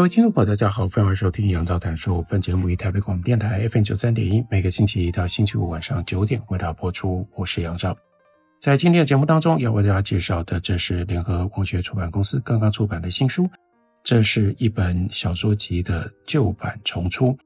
各位听众朋友，大家好，欢迎收听杨照谈书。本节目以台北广播电台 FM 九三点一，每个星期一到星期五晚上九点为大家播出。我是杨照。在今天的节目当中，要为大家介绍的，这是联合文学出版公司刚刚出版的新书。这是一本小说集的旧版重出。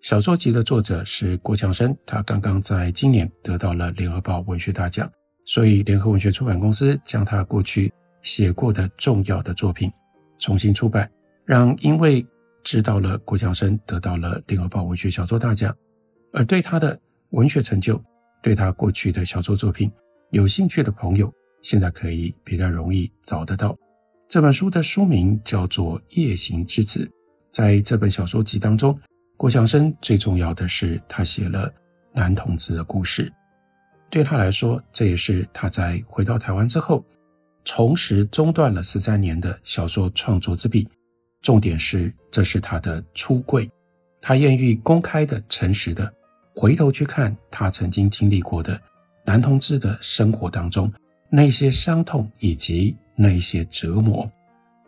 小说集的作者是郭强生，他刚刚在今年得到了联合报文学大奖，所以联合文学出版公司将他过去写过的重要的作品重新出版。让因为知道了郭强生得到了联合报文学小说大奖，而对他的文学成就，对他过去的小说作品有兴趣的朋友，现在可以比较容易找得到。这本书的书名叫做《夜行之子》。在这本小说集当中，郭强生最重要的是他写了男同志的故事。对他来说，这也是他在回到台湾之后，重拾中断了十三年的小说创作之笔。重点是，这是他的出柜，他愿意公开的、诚实的回头去看他曾经经历过的男同志的生活当中那些伤痛以及那些折磨。《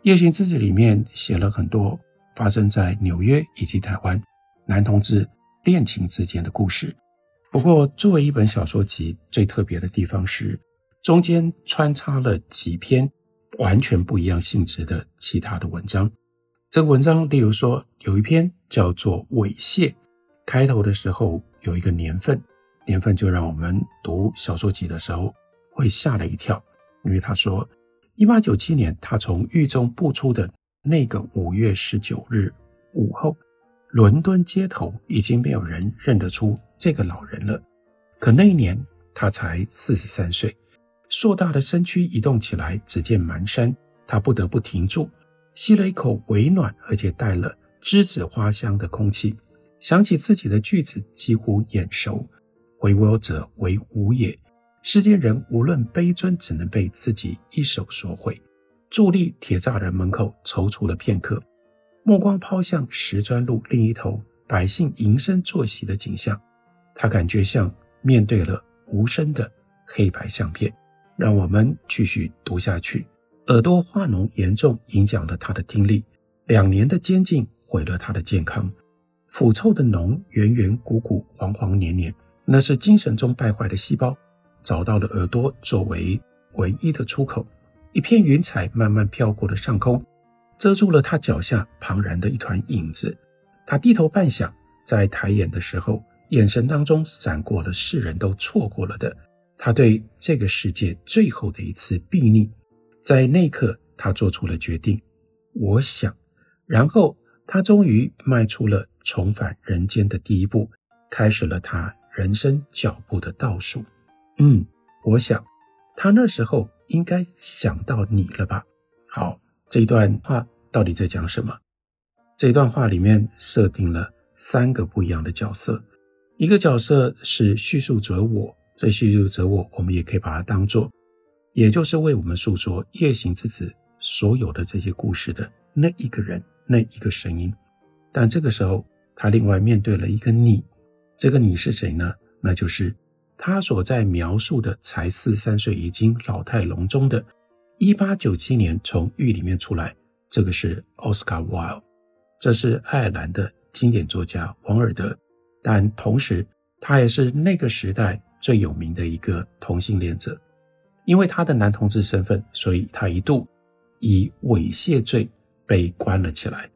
夜行自己》里面写了很多发生在纽约以及台湾男同志恋情之间的故事。不过，作为一本小说集，最特别的地方是中间穿插了几篇完全不一样性质的其他的文章。这个文章，例如说，有一篇叫做《猥亵》，开头的时候有一个年份，年份就让我们读小说集的时候会吓了一跳，因为他说，一八九七年他从狱中步出的那个五月十九日午后，伦敦街头已经没有人认得出这个老人了。可那一年他才四十三岁，硕大的身躯移动起来，只见蹒跚，他不得不停住。吸了一口微暖而且带了栀子花香的空气，想起自己的句子几乎眼熟。唯我者为吾也。世间人无论卑尊，只能被自己一手所毁。伫立铁栅栏门口，踌躇了片刻，目光抛向石砖路另一头百姓吟声作息的景象，他感觉像面对了无声的黑白相片。让我们继续读下去。耳朵化脓严重，影响了他的听力。两年的监禁毁了他的健康。腐臭的脓圆圆鼓鼓，黄黄黏黏，那是精神中败坏的细胞找到了耳朵作为唯一的出口。一片云彩慢慢飘过了上空，遮住了他脚下庞然的一团影子。他低头半晌，在抬眼的时候，眼神当中闪过了世人都错过了的他对这个世界最后的一次睥睨。在那刻，他做出了决定。我想，然后他终于迈出了重返人间的第一步，开始了他人生脚步的倒数。嗯，我想，他那时候应该想到你了吧？好，这段话到底在讲什么？这段话里面设定了三个不一样的角色，一个角色是叙述者我，这叙述者我，我们也可以把它当做。也就是为我们诉说《夜行之子》所有的这些故事的那一个人，那一个声音。但这个时候，他另外面对了一个你，这个你是谁呢？那就是他所在描述的才四三岁、已经老态龙钟的1897年从狱里面出来，这个是奥斯卡·瓦尔，这是爱尔兰的经典作家王尔德，但同时他也是那个时代最有名的一个同性恋者。因为他的男同志身份，所以他一度以猥亵罪被关了起来，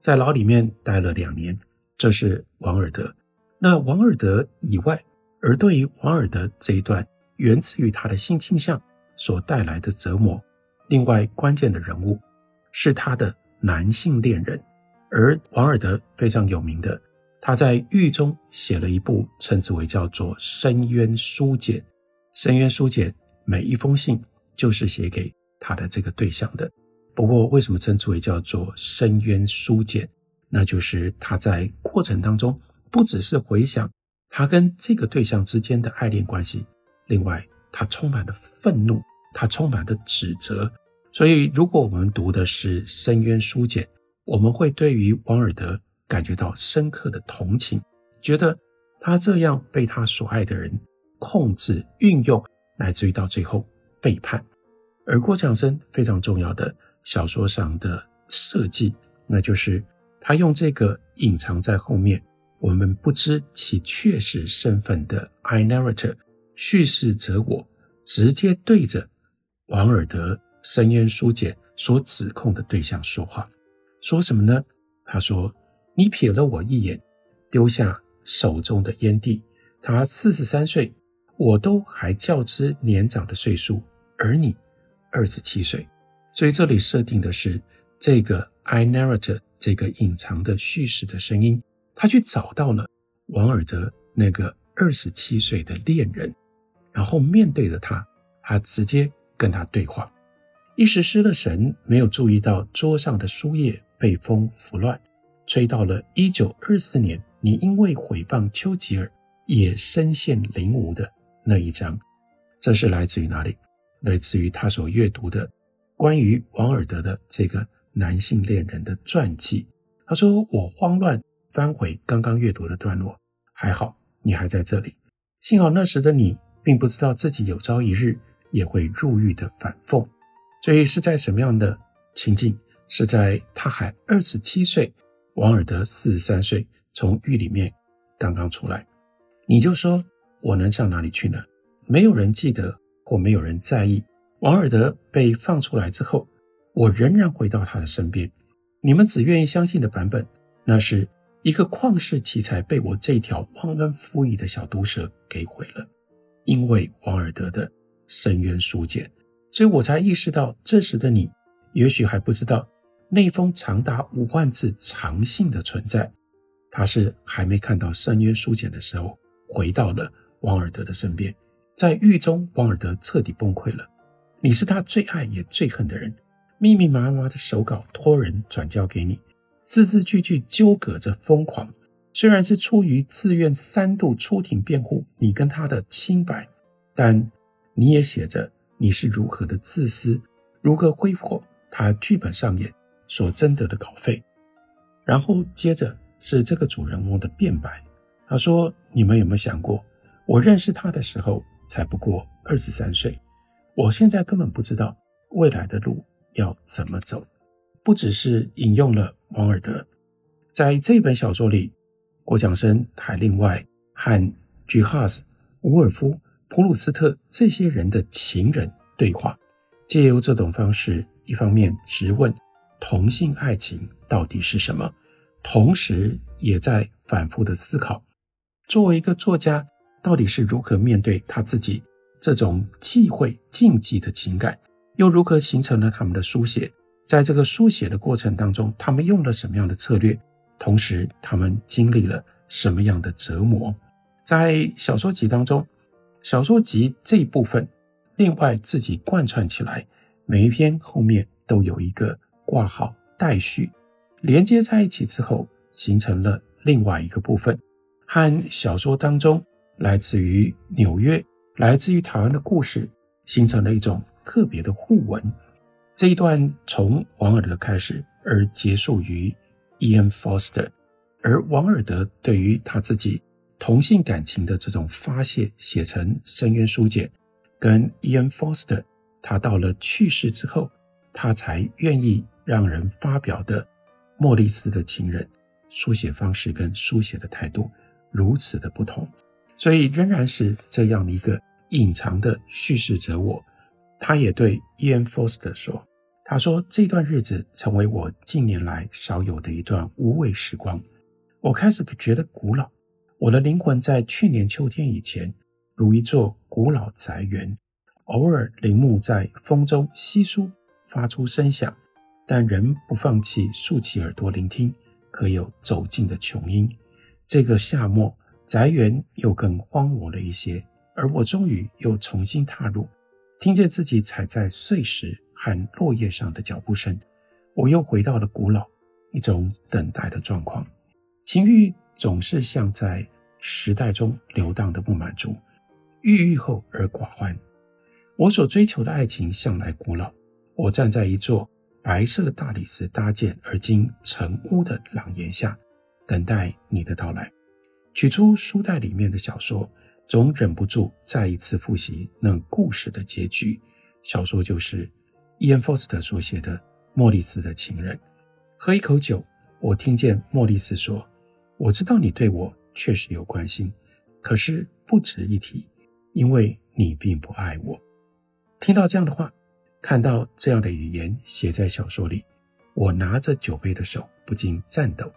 在牢里面待了两年。这是王尔德。那王尔德以外，而对于王尔德这一段源自于他的性倾向所带来的折磨，另外关键的人物是他的男性恋人。而王尔德非常有名的，他在狱中写了一部称之为叫做《深渊书简》，《深渊书简》。每一封信就是写给他的这个对象的。不过，为什么称之为叫做深渊书简？那就是他在过程当中，不只是回想他跟这个对象之间的爱恋关系，另外他充满了愤怒，他充满了指责。所以，如果我们读的是深渊书简，我们会对于王尔德感觉到深刻的同情，觉得他这样被他所爱的人控制、运用，乃至于到最后背叛。而郭强生非常重要的小说上的设计，那就是他用这个隐藏在后面，我们不知其确实身份的 I narrator 叙事者我，直接对着王尔德深渊书简所指控的对象说话，说什么呢？他说：“你瞥了我一眼，丢下手中的烟蒂。他四十三岁，我都还较之年长的岁数，而你二十七岁。所以这里设定的是这个 I narrator 这个隐藏的叙事的声音，他去找到了王尔德那个二十七岁的恋人，然后面对着他，他直接跟他对话。”一时失了神，没有注意到桌上的书页被风拂乱，吹到了一九二四年。你因为诽谤丘吉尔也身陷囹圄的那一章，这是来自于哪里？来自于他所阅读的关于王尔德的这个男性恋人的传记。他说：“我慌乱翻回刚刚阅读的段落，还好你还在这里。幸好那时的你并不知道自己有朝一日也会入狱的反讽。”所以是在什么样的情境？是在他还二十七岁，王尔德四十三岁，从狱里面刚刚出来。你就说我能上哪里去呢？没有人记得，或没有人在意。王尔德被放出来之后，我仍然回到他的身边。你们只愿意相信的版本，那是一个旷世奇才被我这条忘恩负义的小毒蛇给毁了。因为王尔德的深渊书简。所以我才意识到，这时的你也许还不知道那封长达五万字长信的存在。他是还没看到深渊书简的时候，回到了王尔德的身边。在狱中，王尔德彻底崩溃了。你是他最爱也最恨的人，密密麻麻的手稿托人转交给你，字字句句纠葛着疯狂。虽然是出于自愿三度出庭辩护你跟他的清白，但你也写着。你是如何的自私，如何挥霍他剧本上演所征得的稿费？然后接着是这个主人翁的辩白。他说：“你们有没有想过，我认识他的时候才不过二十三岁，我现在根本不知道未来的路要怎么走。”不只是引用了王尔德，在这本小说里，郭强生还另外和居哈斯、伍尔夫。普鲁斯特这些人的情人对话，借由这种方式，一方面质问同性爱情到底是什么，同时也在反复的思考，作为一个作家，到底是如何面对他自己这种忌讳禁忌的情感，又如何形成了他们的书写？在这个书写的过程当中，他们用了什么样的策略？同时，他们经历了什么样的折磨？在小说集当中。小说集这一部分，另外自己贯穿起来，每一篇后面都有一个挂号待续，连接在一起之后，形成了另外一个部分，和小说当中来自于纽约、来自于台湾的故事，形成了一种特别的互文。这一段从王尔德开始，而结束于 Ian Foster，而王尔德对于他自己。同性感情的这种发泄，写成深渊书简，跟 Ian Foster，他到了去世之后，他才愿意让人发表的莫里斯的情人，书写方式跟书写的态度如此的不同，所以仍然是这样的一个隐藏的叙事者我。他也对 Ian Foster 说：“他说这段日子成为我近年来少有的一段无味时光，我开始觉得古老。”我的灵魂在去年秋天以前，如一座古老宅园，偶尔林木在风中窸窣发出声响，但仍不放弃竖起耳朵聆听，可有走近的琼音。这个夏末，宅园又更荒芜了一些，而我终于又重新踏入，听见自己踩在碎石和落叶上的脚步声，我又回到了古老一种等待的状况。情欲总是像在时代中流荡的不满足，郁郁后而寡欢。我所追求的爱情向来古老。我站在一座白色大理石搭建而今成屋的廊檐下，等待你的到来。取出书袋里面的小说，总忍不住再一次复习那故事的结局。小说就是伊恩·福斯特所写的《莫里斯的情人》。喝一口酒，我听见莫里斯说：“我知道你对我确实有关心，可是不值一提，因为你并不爱我。”听到这样的话。看到这样的语言写在小说里，我拿着酒杯的手不禁颤抖。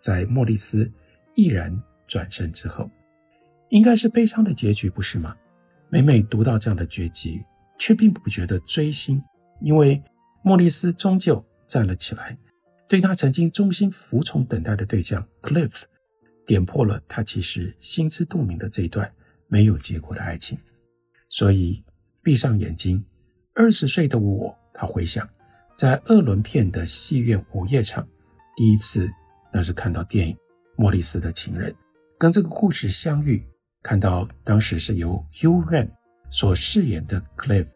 在莫里斯毅然转身之后，应该是悲伤的结局，不是吗？每每读到这样的结局，却并不觉得锥心，因为莫里斯终究站了起来，对他曾经忠心服从等待的对象 Cliff，点破了他其实心知肚明的这一段没有结果的爱情。所以闭上眼睛。二十岁的我，他回想，在鄂伦片的戏院午夜场，第一次那是看到电影《莫里斯的情人》，跟这个故事相遇，看到当时是由 Hugh Grant 所饰演的 Cliff，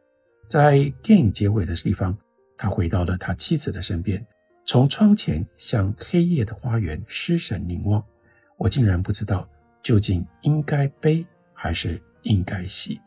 在电影结尾的地方，他回到了他妻子的身边，从窗前向黑夜的花园失神凝望。我竟然不知道究竟应该悲还是应该喜，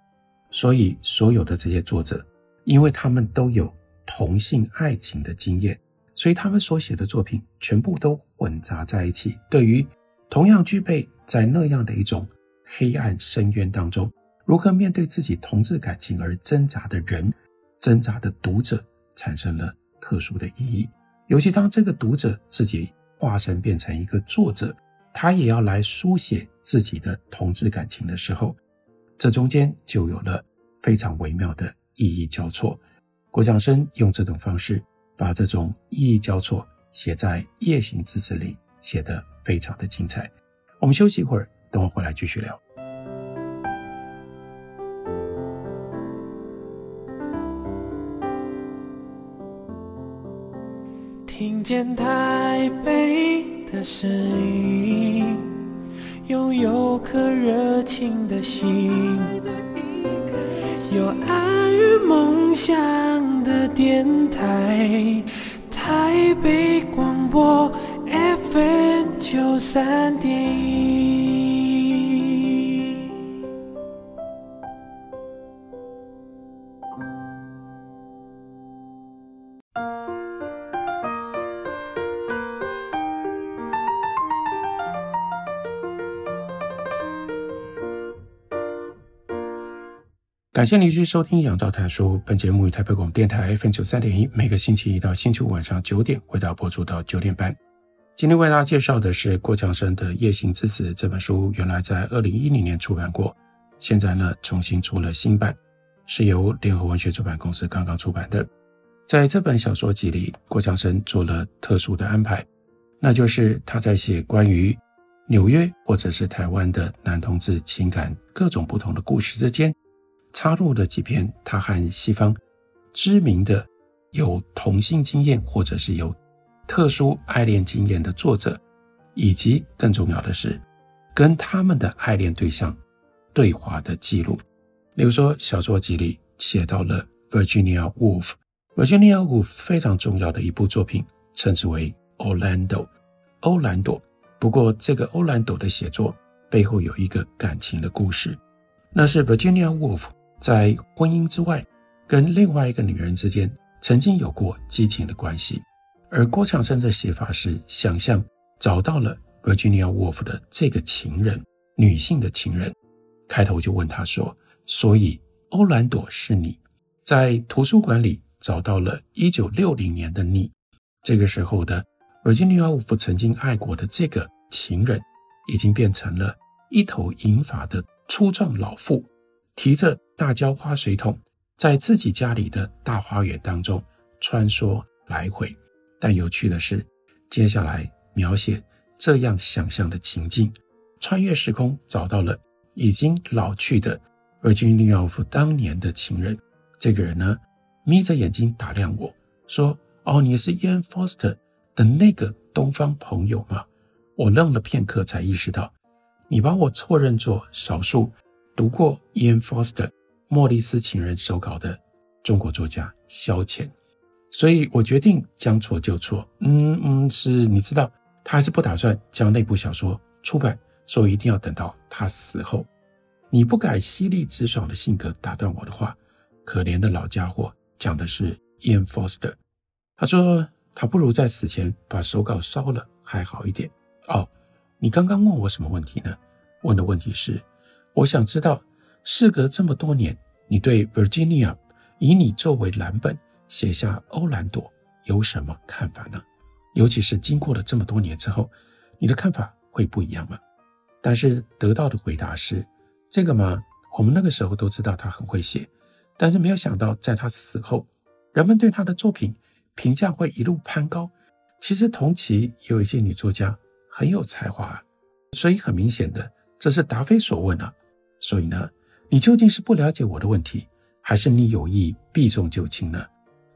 所以所有的这些作者。因为他们都有同性爱情的经验，所以他们所写的作品全部都混杂在一起。对于同样具备在那样的一种黑暗深渊当中，如何面对自己同志感情而挣扎的人、挣扎的读者，产生了特殊的意义。尤其当这个读者自己化身变成一个作者，他也要来书写自己的同志感情的时候，这中间就有了非常微妙的。意义交错，郭强生用这种方式把这种意义交错写在《夜行之子》里，写得非常的精彩。我们休息一会儿，等我回来继续聊。听见台北的声音，拥有颗热情的心，有爱与。梦想的电台，台北广播九三点一。感谢您继续收听《杨照谈书》。本节目于台北广播电台 FM 九三点一，每个星期一到星期五晚上九点为大家播出到九点半。今天为大家介绍的是郭强生的《夜行之子》这本书，原来在二零一零年出版过，现在呢重新出了新版，是由联合文学出版公司刚刚出版的。在这本小说集里，郭强生做了特殊的安排，那就是他在写关于纽约或者是台湾的男同志情感各种不同的故事之间。插入了几篇他和西方知名的有同性经验或者是有特殊爱恋经验的作者，以及更重要的是跟他们的爱恋对象对话的记录。例如说，小说集里写到了 Virginia Woolf，Virginia Woolf 非常重要的一部作品，称之为 Orlando，欧兰朵。不过，这个欧兰朵的写作背后有一个感情的故事，那是 Virginia Woolf。在婚姻之外，跟另外一个女人之间曾经有过激情的关系，而郭强生的写法是想象找到了 Virginia Wolf 的这个情人，女性的情人，开头就问他说：“所以欧兰朵是你在图书馆里找到了一九六零年的你，这个时候的 Virginia Woolf 曾经爱过的这个情人，已经变成了一头银发的粗壮老妇。”提着大胶花水桶，在自己家里的大花园当中穿梭来回。但有趣的是，接下来描写这样想象的情境：穿越时空，找到了已经老去的 Virginia of 当年的情人。这个人呢，眯着眼睛打量我说：“哦，你是 Ian Foster 的那个东方朋友吗？”我愣了片刻，才意识到你把我错认作少数读过 Ian Foster《莫丽斯情人》手稿的中国作家萧乾，所以我决定将错就错。嗯嗯，是你知道，他还是不打算将那部小说出版，所以一定要等到他死后。你不改犀利直爽的性格打断我的话，可怜的老家伙，讲的是 Ian Foster。他说他不如在死前把手稿烧了还好一点。哦，你刚刚问我什么问题呢？问的问题是，我想知道，事隔这么多年，你对 Virginia 以你作为蓝本写下欧兰朵有什么看法呢？尤其是经过了这么多年之后，你的看法会不一样吗？但是得到的回答是，这个嘛，我们那个时候都知道他很会写，但是没有想到在他死后，人们对他的作品评价会一路攀高。其实同期也有一些女作家。很有才华啊，所以很明显的，这是答非所问啊。所以呢，你究竟是不了解我的问题，还是你有意避重就轻呢？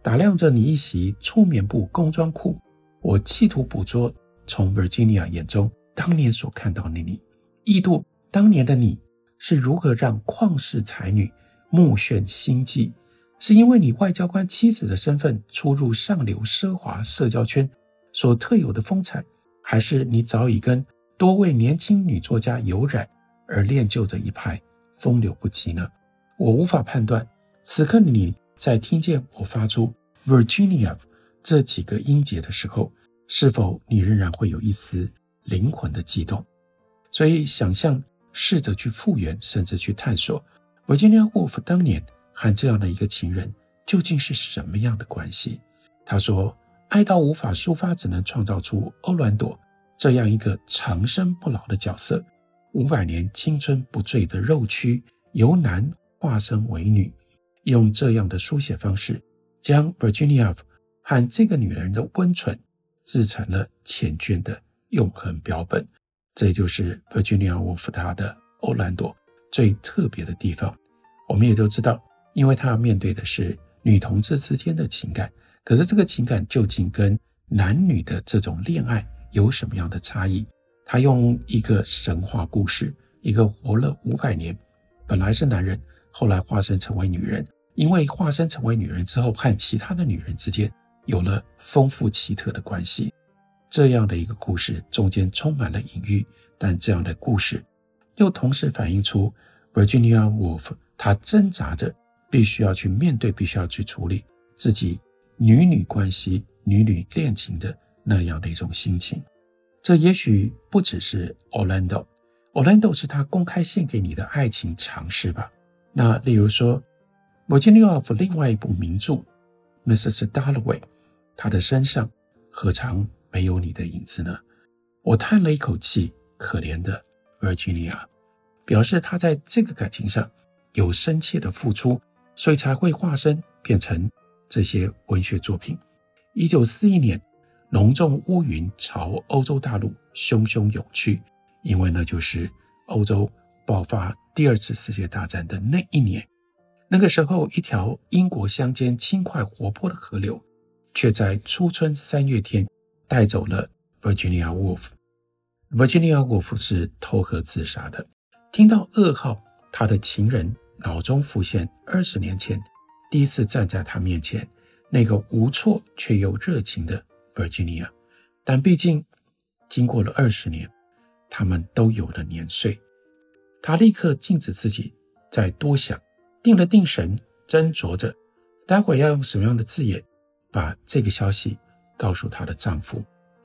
打量着你一袭粗棉布工装裤，我企图捕捉从 Virginia 眼中当年所看到的你，忆度当年的你是如何让旷世才女目眩心悸，是因为你外交官妻子的身份出入上流奢华社交圈所特有的风采。还是你早已跟多位年轻女作家有染而练就的一派风流不羁呢？我无法判断，此刻的你在听见我发出 Virginia 这几个音节的时候，是否你仍然会有一丝灵魂的悸动？所以，想象试着去复原，甚至去探索 Virginia Woolf 当年和这样的一个情人究竟是什么样的关系？他说。爱到无法抒发，只能创造出欧兰朵这样一个长生不老的角色。五百年青春不坠的肉躯，由男化身为女，用这样的书写方式，将 Virginia 和这个女人的温存制成了纒卷的永恒标本。这就是 Virginia Woolf 她的欧兰朵最特别的地方。我们也都知道，因为她要面对的是女同志之间的情感。可是这个情感究竟跟男女的这种恋爱有什么样的差异？他用一个神话故事，一个活了五百年，本来是男人，后来化身成为女人，因为化身成为女人之后，和其他的女人之间有了丰富奇特的关系。这样的一个故事中间充满了隐喻，但这样的故事又同时反映出 Virginia Woolf 她挣扎着，必须要去面对，必须要去处理自己。女女关系、女女恋情的那样的一种心情，这也许不只是 Orlando，Orlando 是他公开献给你的爱情尝试吧？那例如说，Virginia Woolf 另外一部名著《Mrs. Dalloway》，他的身上何尝没有你的影子呢？我叹了一口气，可怜的 Virginia，表示他在这个感情上有深切的付出，所以才会化身变成。这些文学作品，一九四一年，浓重乌云朝欧洲大陆汹汹涌去，因为那就是欧洲爆发第二次世界大战的那一年。那个时候，一条英国乡间轻快活泼的河流，却在初春三月天带走了 Virginia Woolf。Virginia Woolf 是投河自杀的。听到噩耗，他的情人脑中浮现二十年前。第一次站在他面前，那个无措却又热情的 Virginia，但毕竟经过了二十年，他们都有了年岁。他立刻禁止自己再多想，定了定神，斟酌着，待会要用什么样的字眼把这个消息告诉她的丈夫，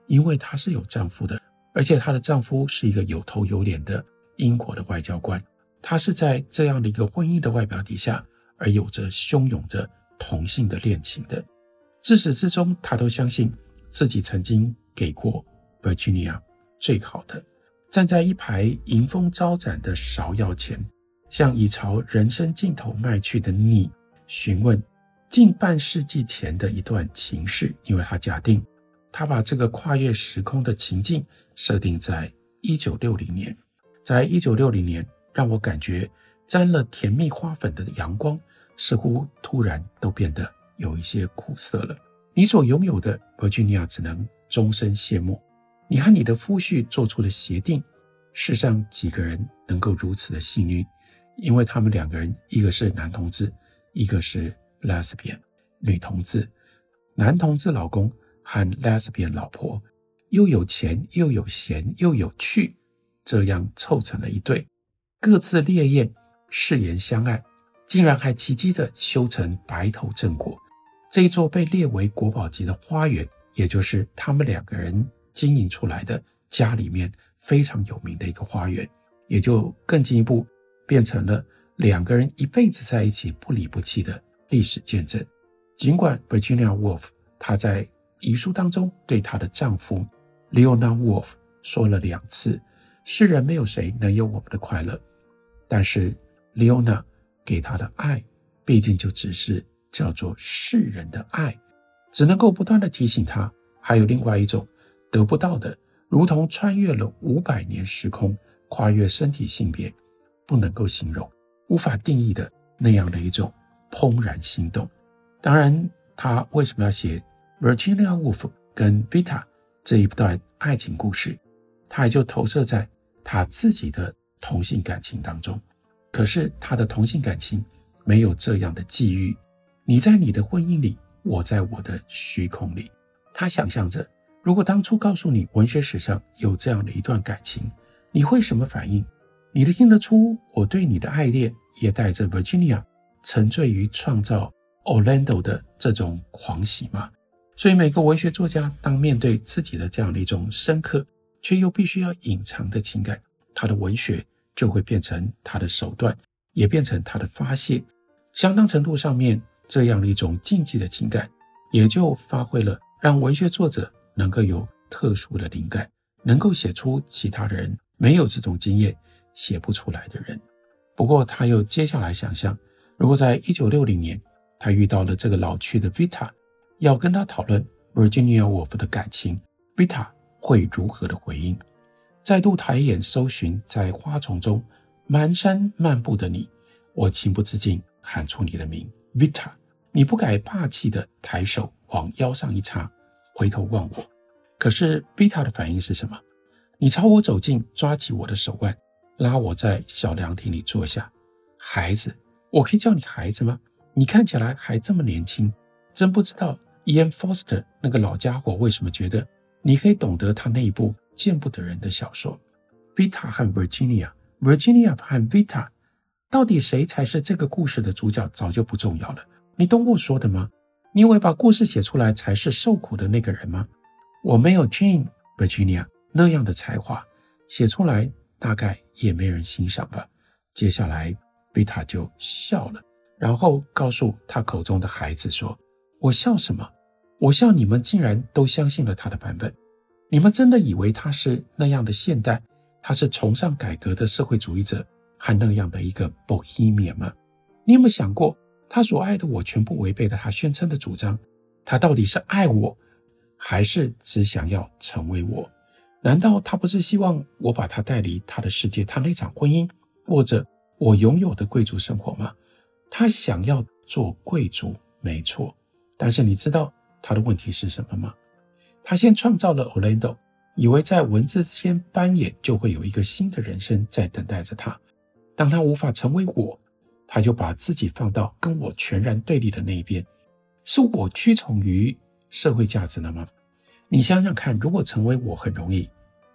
因为她是有丈夫的，而且她的丈夫是一个有头有脸的英国的外交官。她是在这样的一个婚姻的外表底下。而有着汹涌着同性的恋情的，自始至终，他都相信自己曾经给过 Virginia 最好的。站在一排迎风招展的芍药前，向已朝人生尽头迈去的你询问近半世纪前的一段情事，因为他假定他把这个跨越时空的情境设定在一九六零年，在一九六零年，让我感觉沾了甜蜜花粉的阳光。似乎突然都变得有一些苦涩了。你所拥有的，Virginia 只能终身谢幕。你和你的夫婿做出的协定，世上几个人能够如此的幸运？因为他们两个人，一个是男同志，一个是 lesbian 女同志。男同志老公和 lesbian 老婆，又有钱又有闲又有趣，这样凑成了一对，各自烈焰，誓言相爱，竟然还奇迹的修成白头正果。这一座被列为国宝级的花园，也就是他们两个人经营出来的家里面非常有名的一个花园，也就更进一步变成了两个人一辈子在一起不离不弃的历史见证。尽管 Virginia Wolf 她在遗书当中对她的丈夫 Leona Wolf 说了两次：“世人没有谁能有我们的快乐。”但是 Leona 给她的爱，毕竟就只是。叫做世人的爱，只能够不断地提醒他，还有另外一种得不到的，如同穿越了五百年时空，跨越身体性别，不能够形容、无法定义的那样的一种怦然心动。当然，他为什么要写 Virginia Woolf 跟 Vita 这一段爱情故事，他也就投射在他自己的同性感情当中。可是他的同性感情没有这样的际遇。你在你的婚姻里，我在我的虚空里。他想象着，如果当初告诉你文学史上有这样的一段感情，你会什么反应？你能听得出我对你的爱恋，也带着 Virginia 沉醉于创造 Orlando 的这种狂喜吗？所以，每个文学作家当面对自己的这样的一种深刻却又必须要隐藏的情感，他的文学就会变成他的手段，也变成他的发泄。相当程度上面。这样的一种禁忌的情感，也就发挥了让文学作者能够有特殊的灵感，能够写出其他人没有这种经验写不出来的人。不过，他又接下来想象，如果在一九六零年，他遇到了这个老去的 Vita，要跟他讨论 Virginia Woolf 的感情，Vita 会如何的回应？再度抬眼搜寻在花丛中蹒跚漫步的你，我情不自禁喊出你的名，Vita。你不改霸气的抬手往腰上一插，回头望我。可是贝塔的反应是什么？你朝我走近，抓起我的手腕，拉我在小凉亭里坐下。孩子，我可以叫你孩子吗？你看起来还这么年轻，真不知道 Ian Foster 那个老家伙为什么觉得你可以懂得他那一部见不得人的小说。Vita 和 Virginia，Virginia 和 Vita，到底谁才是这个故事的主角？早就不重要了。你懂我说的吗？你以为把故事写出来才是受苦的那个人吗？我没有 Jane Virginia 那样的才华，写出来大概也没人欣赏吧。接下来贝塔就笑了，然后告诉他口中的孩子说：“我笑什么？我笑你们竟然都相信了他的版本。你们真的以为他是那样的现代，他是崇尚改革的社会主义者，还那样的一个 Bohemian 吗？你有没有想过？”他所爱的我全部违背了他宣称的主张，他到底是爱我，还是只想要成为我？难道他不是希望我把他带离他的世界，他那场婚姻，过着我拥有的贵族生活吗？他想要做贵族，没错。但是你知道他的问题是什么吗？他先创造了 Orlando，以为在文字之间扮演就会有一个新的人生在等待着他。当他无法成为我。他就把自己放到跟我全然对立的那一边，是我屈从于社会价值了吗？你想想看，如果成为我很容易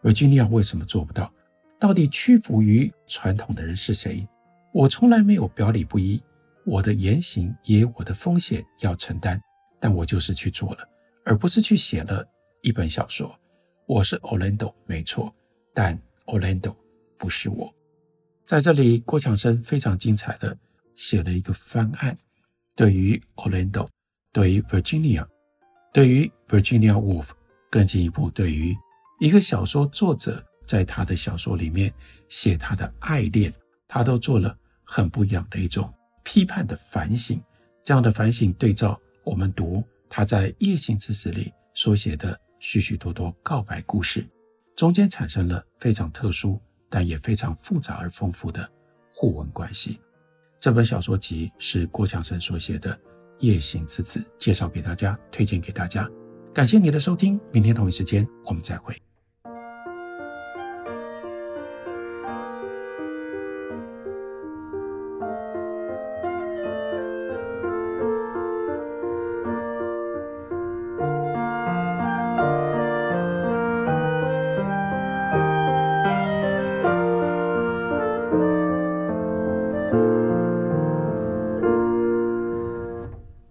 ，Virginia 为什么做不到？到底屈服于传统的人是谁？我从来没有表里不一，我的言行也有我的风险要承担，但我就是去做了，而不是去写了一本小说。我是 Orlando，没错，但 Orlando 不是我。在这里，郭强生非常精彩的写了一个方案，对于 Orlando，对于 Virginia，对于 Virginia Woolf，更进一步，对于一个小说作者在他的小说里面写他的爱恋，他都做了很不一样的一种批判的反省。这样的反省对照我们读他在《夜行之子》里所写的许许多多告白故事，中间产生了非常特殊。但也非常复杂而丰富的互文关系。这本小说集是郭强生所写的《夜行之子介绍给大家，推荐给大家。感谢你的收听，明天同一时间我们再会。